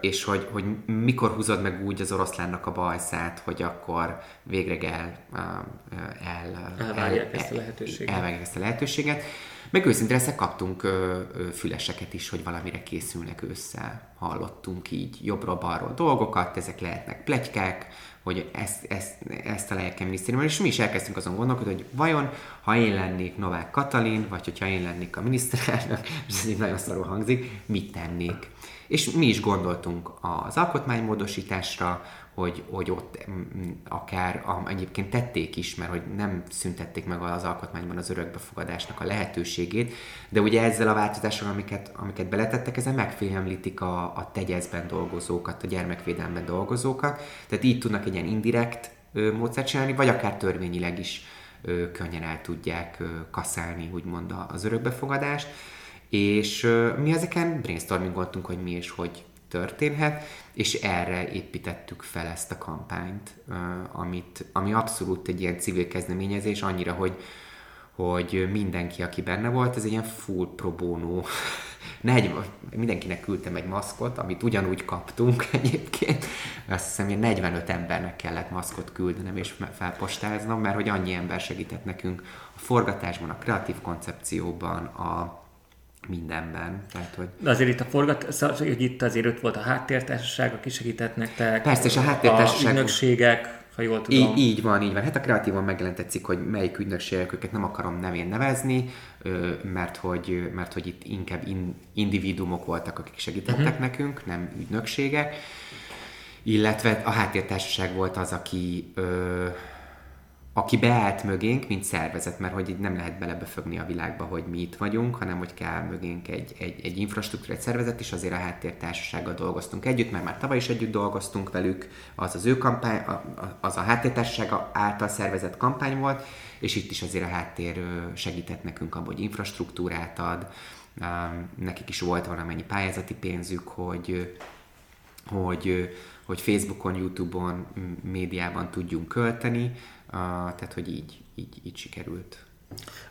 B: és hogy, hogy mikor húzod meg úgy az oroszlánnak a bajszát, hogy akkor végre el, ö, el,
A: Elvárják ezt a lehetőséget.
B: elvágják ezt a lehetőséget. Meg őszintén ezt kaptunk ö, ö, füleseket is, hogy valamire készülnek ősszel. Hallottunk így jobbról-balról dolgokat, ezek lehetnek plegykák, hogy ezt, ezt, ezt a lelkem minisztériumban, és mi is elkezdtünk azon gondolkodni, hogy vajon, ha én lennék Novák Katalin, vagy hogyha én lennék a miniszterelnök, és ez így nagyon szarul hangzik, mit tennék? És mi is gondoltunk az alkotmánymódosításra, hogy, hogy ott mm, akár a, egyébként tették is, mert hogy nem szüntették meg az alkotmányban az örökbefogadásnak a lehetőségét, de ugye ezzel a változással, amiket, amiket beletettek, ezzel megfélemlítik a, a tegyezben dolgozókat, a gyermekvédelemben dolgozókat, tehát így tudnak egy ilyen indirekt ö, módszert csinálni, vagy akár törvényileg is könnyen el tudják ö, kaszálni, úgymond az örökbefogadást. És mi ezeken brainstormingoltunk, hogy mi és hogy történhet, és erre építettük fel ezt a kampányt, amit, ami abszolút egy ilyen civil kezdeményezés, annyira, hogy, hogy mindenki, aki benne volt, ez egy ilyen full pro bono. Negy, mindenkinek küldtem egy maszkot, amit ugyanúgy kaptunk egyébként. Azt hiszem, hogy 45 embernek kellett maszkot küldenem és felpostáznom, mert hogy annyi ember segített nekünk a forgatásban, a kreatív koncepcióban, a mindenben. Tehát, hogy
A: De azért itt a forgat, szóval, hogy itt azért ott volt a háttértársaság, aki segített nektek.
B: Persze, és a háttértársaság-
A: A ügynökségek, ha jól tudom.
B: Így, így van, így van. Hát a kreatívan megjelent egy cikk, hogy melyik ügynökségek, őket nem akarom nevén nevezni, mert hogy, mert hogy itt inkább in, individumok voltak, akik segítettek uh-huh. nekünk, nem ügynökségek. Illetve a háttértársaság volt az, aki ö, aki beállt mögénk, mint szervezet, mert hogy így nem lehet belebefögni a világba, hogy mi itt vagyunk, hanem hogy kell mögénk egy, egy, egy infrastruktúra, egy szervezet, és azért a háttértársasággal dolgoztunk együtt, mert már tavaly is együtt dolgoztunk velük, az az ő kampány, az a háttértársaság által szervezett kampány volt, és itt is azért a háttér segített nekünk abban, hogy infrastruktúrát ad, nekik is volt valamennyi pályázati pénzük, hogy, hogy, hogy Facebookon, Youtube-on, médiában tudjunk költeni, tehát hogy így, így, így sikerült.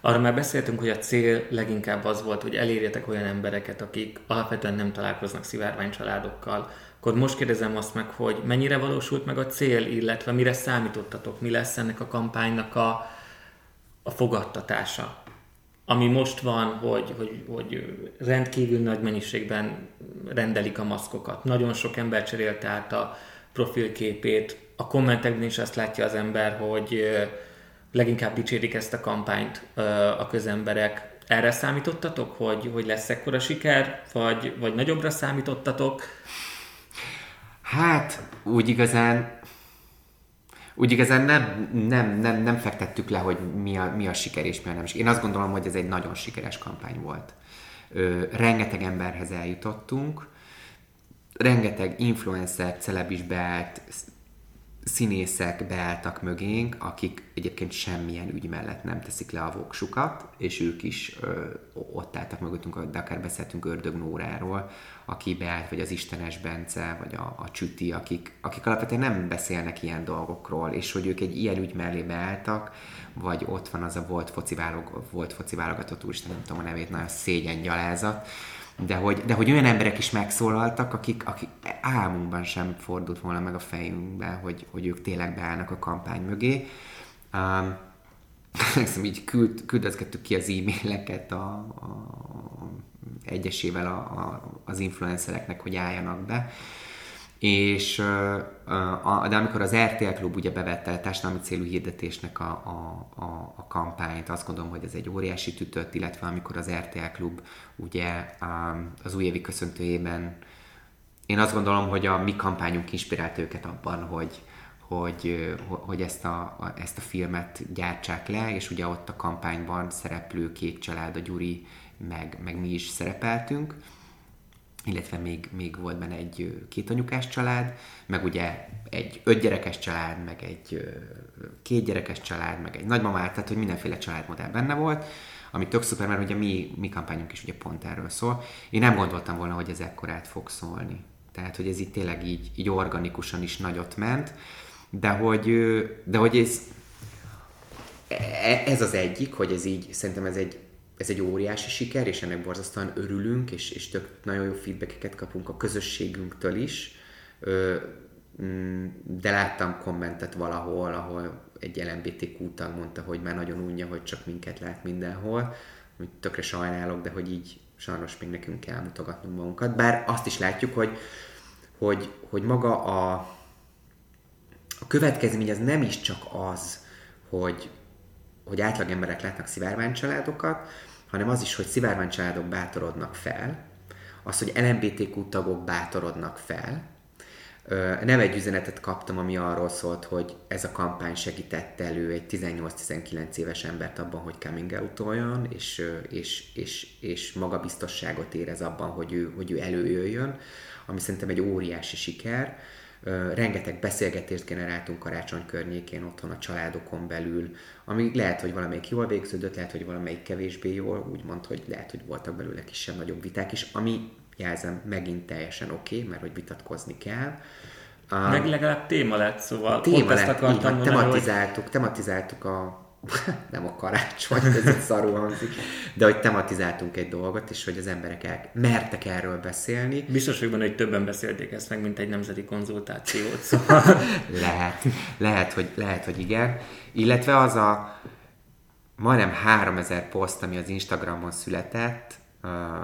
A: Arra már beszéltünk, hogy a cél leginkább az volt, hogy elérjetek olyan embereket, akik alapvetően nem találkoznak szivárvány családokkal. Akkor most kérdezem azt meg, hogy mennyire valósult meg a cél, illetve mire számítottatok, mi lesz ennek a kampánynak a, a fogadtatása? Ami most van, hogy, hogy, hogy rendkívül nagy mennyiségben rendelik a maszkokat. Nagyon sok ember cserélte át a profilképét. A kommentekben is azt látja az ember, hogy leginkább dicsérik ezt a kampányt a közemberek. Erre számítottatok, hogy, hogy lesz ekkora siker, vagy, vagy nagyobbra számítottatok?
B: Hát, úgy igazán, úgy igazán nem, nem, nem, nem fektettük le, hogy mi a, mi a siker és mi a nem siker. Én azt gondolom, hogy ez egy nagyon sikeres kampány volt. Ö, rengeteg emberhez eljutottunk. rengeteg influencer, celebis beállt, színészek beálltak mögénk, akik egyébként semmilyen ügy mellett nem teszik le a voksukat, és ők is ö, ott álltak mögöttünk, de akár beszéltünk Ördög Nóráról, aki beállt, vagy az Istenes Bence, vagy a, a Csüti, akik, akik alapvetően nem beszélnek ilyen dolgokról, és hogy ők egy ilyen ügy mellé beálltak, vagy ott van az a volt foci, volt foci válogatott, úristen, nem tudom a nevét, nagyon szégyen gyalázat, de hogy, de hogy olyan emberek is megszólaltak, akik, akik álmunkban sem fordult volna meg a fejünkbe, hogy, hogy ők tényleg beállnak a kampány mögé. Um, így küld, küldözgettük ki az e-maileket a, a, egyesével a, a, az influencereknek, hogy álljanak be és de amikor az RTL Klub ugye bevette a társadalmi célú hirdetésnek a, a, a, a kampányt, azt gondolom, hogy ez egy óriási tütött, illetve amikor az RTL Klub ugye az újévi köszöntőjében én azt gondolom, hogy a mi kampányunk inspirált őket abban, hogy, hogy, hogy ezt, a, ezt a filmet gyártsák le, és ugye ott a kampányban szereplő két család, a Gyuri, meg, meg mi is szerepeltünk illetve még, még volt benne egy két anyukás család, meg ugye egy ötgyerekes család, meg egy két gyerekes család, meg egy nagymamát, tehát hogy mindenféle családmodell benne volt, ami tök szuper, mert ugye mi, mi kampányunk is ugye pont erről szól. Én nem gondoltam volna, hogy ez ekkorát fog szólni. Tehát, hogy ez itt tényleg így, így organikusan is nagyot ment, de hogy, de hogy ez, e, ez az egyik, hogy ez így, szerintem ez egy ez egy óriási siker, és ennek borzasztóan örülünk, és, és tök nagyon jó feedbackeket kapunk a közösségünktől is. Mm, de láttam kommentet valahol, ahol egy LMBTQ tag mondta, hogy már nagyon unja, hogy csak minket lát mindenhol. Úgy tökre sajnálok, de hogy így sajnos még nekünk kell mutogatnunk magunkat. Bár azt is látjuk, hogy, hogy, hogy maga a, a következmény az nem is csak az, hogy, hogy átlag emberek látnak szivárvány családokat, hanem az is, hogy szivárvány családok bátorodnak fel, az, hogy LMBTQ tagok bátorodnak fel. Nem egy üzenetet kaptam, ami arról szólt, hogy ez a kampány segítette elő egy 18-19 éves embert abban, hogy coming out és, és, és, és magabiztosságot érez abban, hogy ő, hogy ő előjöjjön, ami szerintem egy óriási siker rengeteg beszélgetést generáltunk karácsony környékén otthon a családokon belül, ami lehet, hogy valamelyik jól végződött, lehet, hogy valamelyik kevésbé jól, úgymond, hogy lehet, hogy voltak belőle kisebb-nagyobb viták is, ami jelzem megint teljesen oké, okay, mert hogy vitatkozni kell.
A: Meg legalább téma lett, szóval téma lett, ezt akartam
B: így, tematizáltuk, hogy... tematizáltuk a nem a karácsony, ez egy szarú hangzik, de hogy tematizáltunk egy dolgot, és hogy az emberek el, mertek erről beszélni.
A: Biztos vagyok benne, hogy többen beszélték ezt meg, mint egy nemzeti konzultációt, szóval...
B: lehet, lehet hogy, lehet, hogy igen. Illetve az a majdnem 3000 poszt, ami az Instagramon született,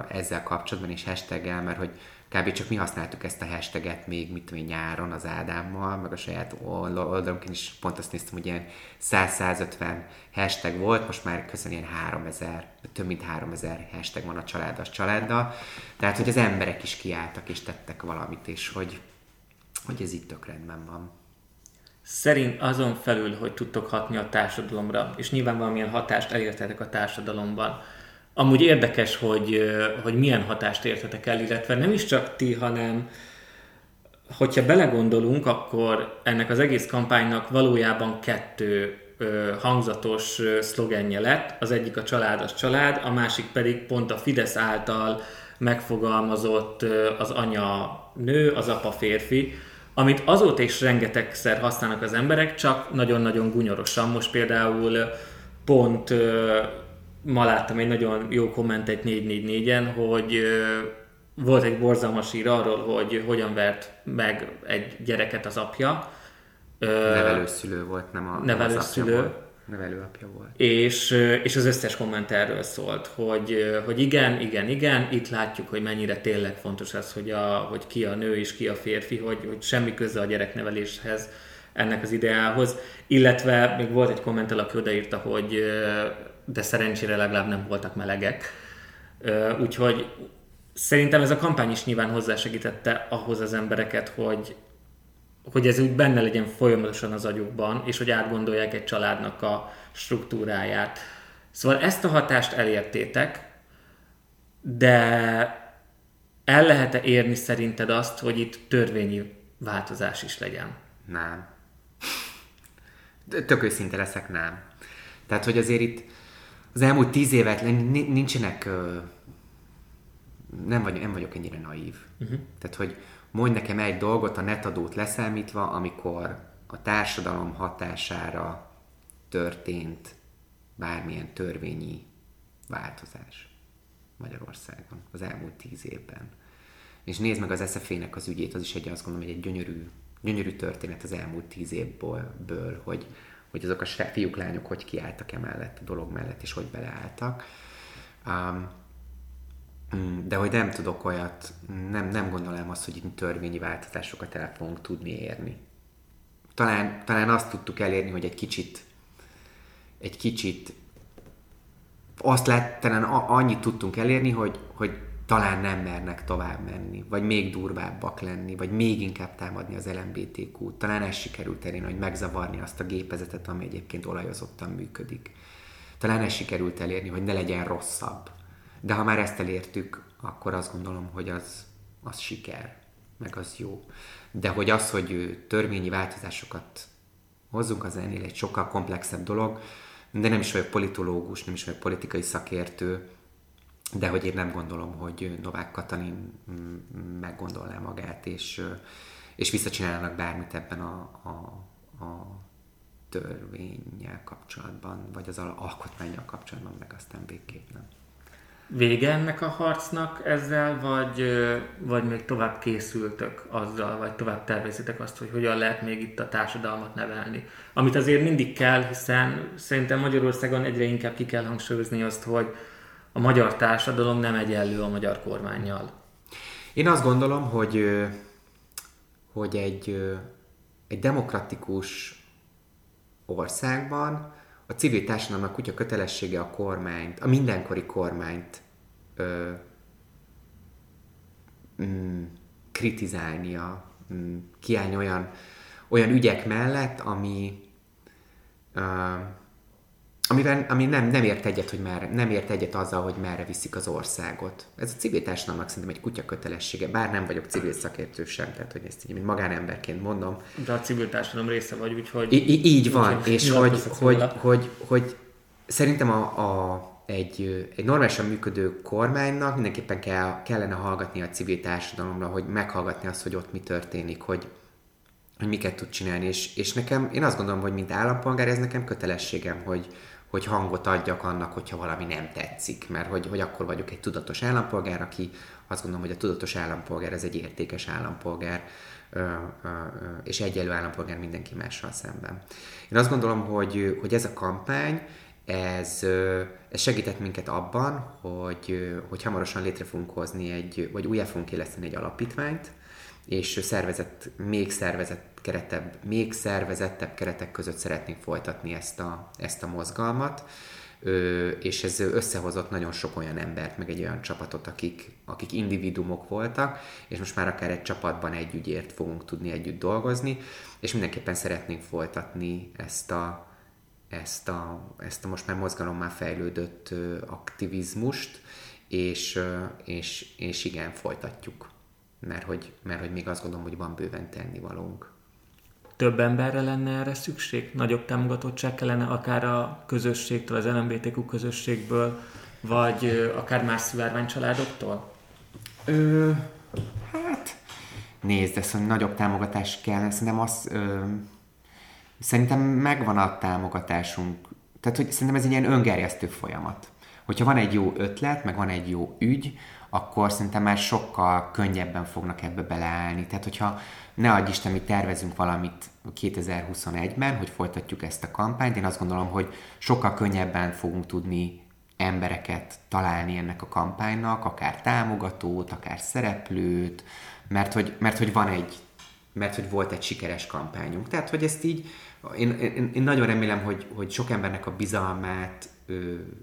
B: ezzel kapcsolatban, és hashtaggel, mert hogy kb. csak mi használtuk ezt a hashtaget még, mit tudom nyáron az Ádámmal, meg a saját oldalunkon is pont azt néztem, hogy ilyen 100-150 hashtag volt, most már köszön ilyen 3000, több mint 3000 hashtag van a családos családdal. Tehát, hogy az emberek is kiálltak és tettek valamit, és hogy, hogy ez itt tök rendben van.
A: Szerint azon felül, hogy tudtok hatni a társadalomra, és nyilván valamilyen hatást elértetek a társadalomban, Amúgy érdekes, hogy, hogy milyen hatást értetek el, illetve nem is csak ti, hanem hogyha belegondolunk, akkor ennek az egész kampánynak valójában kettő hangzatos szlogenje lett. Az egyik a család az család, a másik pedig pont a Fidesz által megfogalmazott az anya nő, az apa férfi, amit azóta is rengetegszer használnak az emberek, csak nagyon-nagyon gunyorosan. Most például pont ma láttam egy nagyon jó kommentet 444-en, hogy volt egy borzalmas ír arról, hogy hogyan vert meg egy gyereket az apja.
B: Nevelőszülő volt, nem a
A: nevelőszülő.
B: Az apja Nevelőapja volt.
A: És, és az összes komment erről szólt, hogy, hogy igen, igen, igen, itt látjuk, hogy mennyire tényleg fontos az, hogy, a, hogy ki a nő és ki a férfi, hogy, hogy semmi köze a gyerekneveléshez, ennek az ideához. Illetve még volt egy kommentel, aki odaírta, hogy de szerencsére legalább nem voltak melegek. Úgyhogy szerintem ez a kampány is nyilván hozzásegítette ahhoz az embereket, hogy, hogy ez úgy benne legyen folyamatosan az agyukban, és hogy átgondolják egy családnak a struktúráját. Szóval ezt a hatást elértétek, de
C: el lehet-e érni szerinted azt, hogy itt törvényi változás is legyen?
B: Nem. Tök őszinte leszek, nem. Tehát, hogy azért itt az elmúlt tíz évet nincsenek, nem vagyok, nem vagyok ennyire naív. Uh-huh. Tehát, hogy mondj nekem egy dolgot a netadót leszámítva, amikor a társadalom hatására történt bármilyen törvényi változás Magyarországon az elmúlt tíz évben. És nézd meg az SZF-nek az ügyét, az is egy, azt gondolom, hogy egy gyönyörű, gyönyörű történet az elmúlt tíz évből, ből, hogy, hogy azok a fiúk, lányok hogy kiálltak emellett a dolog mellett, és hogy beleálltak. Um, de hogy nem tudok olyat, nem, nem gondolom azt, hogy itt törvényi változásokat el fogunk tudni érni. Talán, talán azt tudtuk elérni, hogy egy kicsit egy kicsit azt lett, talán annyit tudtunk elérni, hogy, hogy talán nem mernek tovább menni, vagy még durvábbak lenni, vagy még inkább támadni az LMBTQ-t. Talán ez sikerült elérni, hogy megzavarni azt a gépezetet, ami egyébként olajozottan működik. Talán ez sikerült elérni, hogy ne legyen rosszabb. De ha már ezt elértük, akkor azt gondolom, hogy az, az siker, meg az jó. De hogy az, hogy törvényi változásokat hozzunk, az ennél egy sokkal komplexebb dolog, de nem is vagyok politológus, nem is vagyok politikai szakértő, de hogy én nem gondolom, hogy Novák Katalin meggondolná magát, és, és visszacsinálnak bármit ebben a, a, a törvényel kapcsolatban, vagy az alkotmányjal kapcsolatban, meg aztán végképp nem
C: vége ennek a harcnak ezzel, vagy, vagy még tovább készültök azzal, vagy tovább tervezitek azt, hogy hogyan lehet még itt a társadalmat nevelni. Amit azért mindig kell, hiszen szerintem Magyarországon egyre inkább ki kell hangsúlyozni azt, hogy a magyar társadalom nem egyenlő a magyar kormányjal.
B: Én azt gondolom, hogy, hogy egy, egy demokratikus országban a civil társadalomnak kutya kötelessége a kormányt, a mindenkori kormányt ö, mm, kritizálnia, mm, kiállni olyan, olyan ügyek mellett, ami, ö, amivel, ami nem, nem ért egyet, hogy merre, nem ért egyet azzal, hogy merre viszik az országot. Ez a civil társadalomnak szerintem egy kutya kötelessége, bár nem vagyok civil szakértő sem, tehát hogy ezt így, mint magánemberként mondom.
C: De a civil társadalom része vagy, úgyhogy...
B: I- így van, úgy, és hogy, hogy, hogy, hogy, hogy szerintem a, a, egy, egy normálisan működő kormánynak mindenképpen kell, kellene hallgatni a civil társadalomra, hogy meghallgatni azt, hogy ott mi történik, hogy, hogy miket tud csinálni, és, és nekem, én azt gondolom, hogy mint állampolgár ez nekem kötelességem, hogy, hogy hangot adjak annak, hogyha valami nem tetszik, mert hogy, hogy akkor vagyok egy tudatos állampolgár, aki azt gondolom, hogy a tudatos állampolgár ez egy értékes állampolgár, és egyenlő állampolgár mindenki mással szemben. Én azt gondolom, hogy, hogy ez a kampány, ez, ez segített minket abban, hogy, hogy hamarosan létre fogunk hozni egy, vagy újra fogunk éleszteni egy alapítványt, és szervezett, még szervezett keretebb, még szervezettebb keretek között szeretnénk folytatni ezt a, ezt a mozgalmat, Ö, és ez összehozott nagyon sok olyan embert, meg egy olyan csapatot, akik, akik individumok voltak, és most már akár egy csapatban egy ügyért fogunk tudni együtt dolgozni, és mindenképpen szeretnénk folytatni ezt a, ezt a, ezt a most már mozgalommá fejlődött aktivizmust, és, és, és igen, folytatjuk. Mert hogy, mert hogy még azt gondolom, hogy van bőven tennivalónk
C: több emberre lenne erre szükség? Nagyobb támogatottság kellene akár a közösségtől, az LMBTQ közösségből, vagy akár más szivárványcsaládoktól?
B: Ö, hát, nézd, ez, hogy nagyobb támogatás kell, szerintem az, ö, szerintem megvan a támogatásunk. Tehát, hogy szerintem ez egy ilyen öngerjesztő folyamat. Hogyha van egy jó ötlet, meg van egy jó ügy, akkor szerintem már sokkal könnyebben fognak ebbe beleállni. Tehát, hogyha ne adj Isten, mi tervezünk valamit 2021-ben, hogy folytatjuk ezt a kampányt, én azt gondolom, hogy sokkal könnyebben fogunk tudni embereket találni ennek a kampánynak, akár támogatót, akár szereplőt, mert hogy, mert hogy van egy, mert hogy volt egy sikeres kampányunk. Tehát, hogy ezt így, én, én, én nagyon remélem, hogy, hogy sok embernek a bizalmát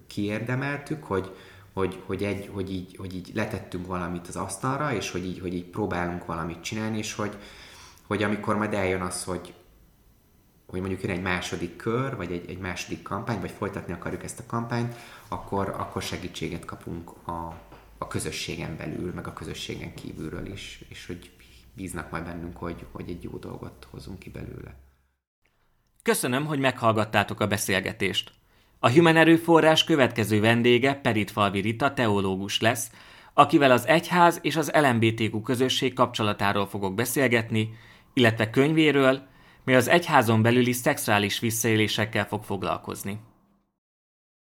B: kiérdemeltük, hogy, hogy, hogy, egy, hogy, így, hogy így letettünk valamit az asztalra, és hogy így, hogy így próbálunk valamit csinálni, és hogy, hogy amikor majd eljön az, hogy, hogy mondjuk jön egy második kör, vagy egy, egy második kampány, vagy folytatni akarjuk ezt a kampányt, akkor, akkor segítséget kapunk a, a közösségen belül, meg a közösségen kívülről is, és hogy bíznak majd bennünk, hogy, hogy egy jó dolgot hozunk ki belőle.
A: Köszönöm, hogy meghallgattátok a beszélgetést. A Human Erőforrás következő vendége Perit Falvi Rita teológus lesz, akivel az egyház és az LMBTQ közösség kapcsolatáról fogok beszélgetni, illetve könyvéről, mi az egyházon belüli szexuális visszaélésekkel fog foglalkozni.